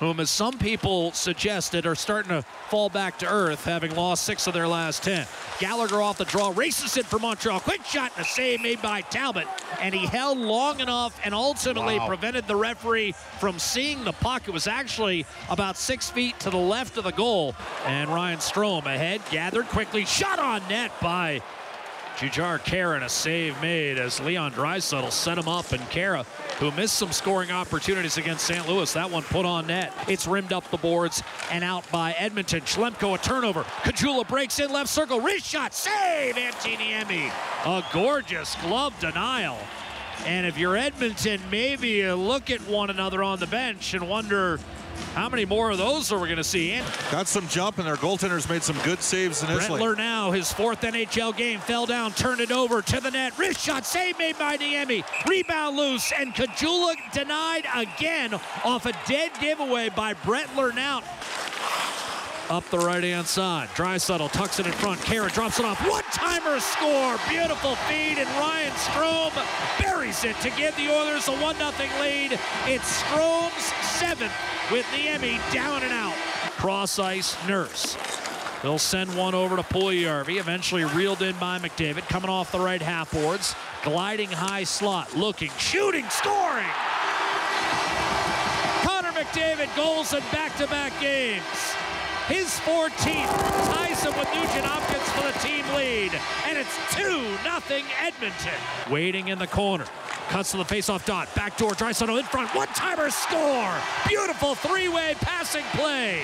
Whom, as some people suggested, are starting to fall back to earth, having lost six of their last ten. Gallagher off the draw, races it for Montreal. Quick shot and a save made by Talbot. And he held long enough and ultimately Wow. prevented the referee from seeing the puck. It was actually about six feet to the left of the goal. And Ryan Strome ahead, gathered quickly, shot on net by Jujhar Khaira, a save made as Leon Draisaitl set him up, and Khaira, who missed some scoring opportunities against St. Louis, that one put on net. It's rimmed up the boards and out by Edmonton. Schlemko a turnover. Kajula breaks in left circle, wrist shot, save, Antti Niemi. A gorgeous glove denial. And if you're Edmonton, maybe you look at one another on the bench and wonder how many more of those are we going to see. Got some jump, and their goaltenders made some good saves Brett initially. now, his fourth NHL game, fell down, turned it over to the net. Wrist shot, save made by Niemi. Rebound loose, and Kajula denied again off a dead giveaway by Brett Lernout. Up the right hand side. Draisaitl tucks it in front. Khaira drops it off. One timer score. Beautiful feed, and Ryan Strome buries it to give the Oilers a 1 0 lead. It's Strome's seventh with Niemi down and out. Cross ice, Nurse. They'll send one over to Puljujärvi, eventually reeled in by McDavid, coming off the right half boards, gliding high slot, looking, shooting, scoring. Connor McDavid goals in back-to-back games. His 14th ties him with Nugent Hopkins for the team lead, and it's 2-0 Edmonton. Waiting in the corner. Cuts to the face-off dot. Backdoor, Draisaitl in front. One-timer score. Beautiful three-way passing play.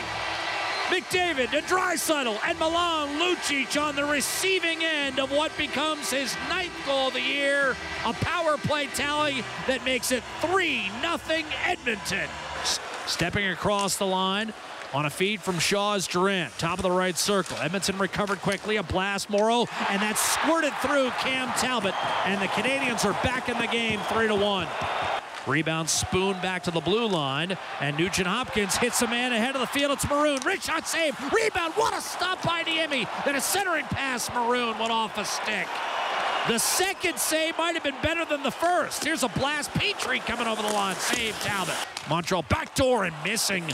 McDavid to Draisaitl and Milan Lucic on the receiving end of what becomes his ninth goal of the year. A power play tally that makes it 3 0 Edmonton. Stepping across the line on a feed from Shaw's Durant, top of the right circle. Edmonton recovered quickly, a blast Morrow, and that squirted through Cam Talbot, and the Canadiens are back in the game 3 to 1. Rebound spoon back to the blue line, and Nugent Hopkins hits a man ahead of the field. It's Maroon. Rich shot save. Rebound. What a stop by Niemi. Then a centering pass. Maroon went off a stick. The second save might have been better than the first. Here's a blast. Petry coming over the line. Save Talbot. Montreal backdoor and missing.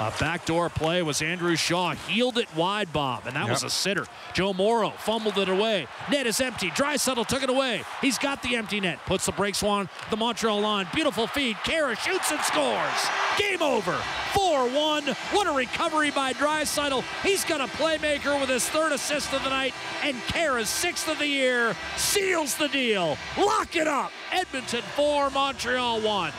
A backdoor play was Andrew Shaw. Healed it wide, Bob, and that was a sitter. Joe Morrow fumbled it away. Net is empty. Draisaitl took it away. He's got the empty net. Puts the brakes on the Montreal line. Beautiful feed. Khaira shoots and scores. Game over. 4-1. What a recovery by Draisaitl. He's got a playmaker with his third assist of the night, and Khaira's sixth of the year seals the deal. Lock it up. Edmonton 4, Montreal 1.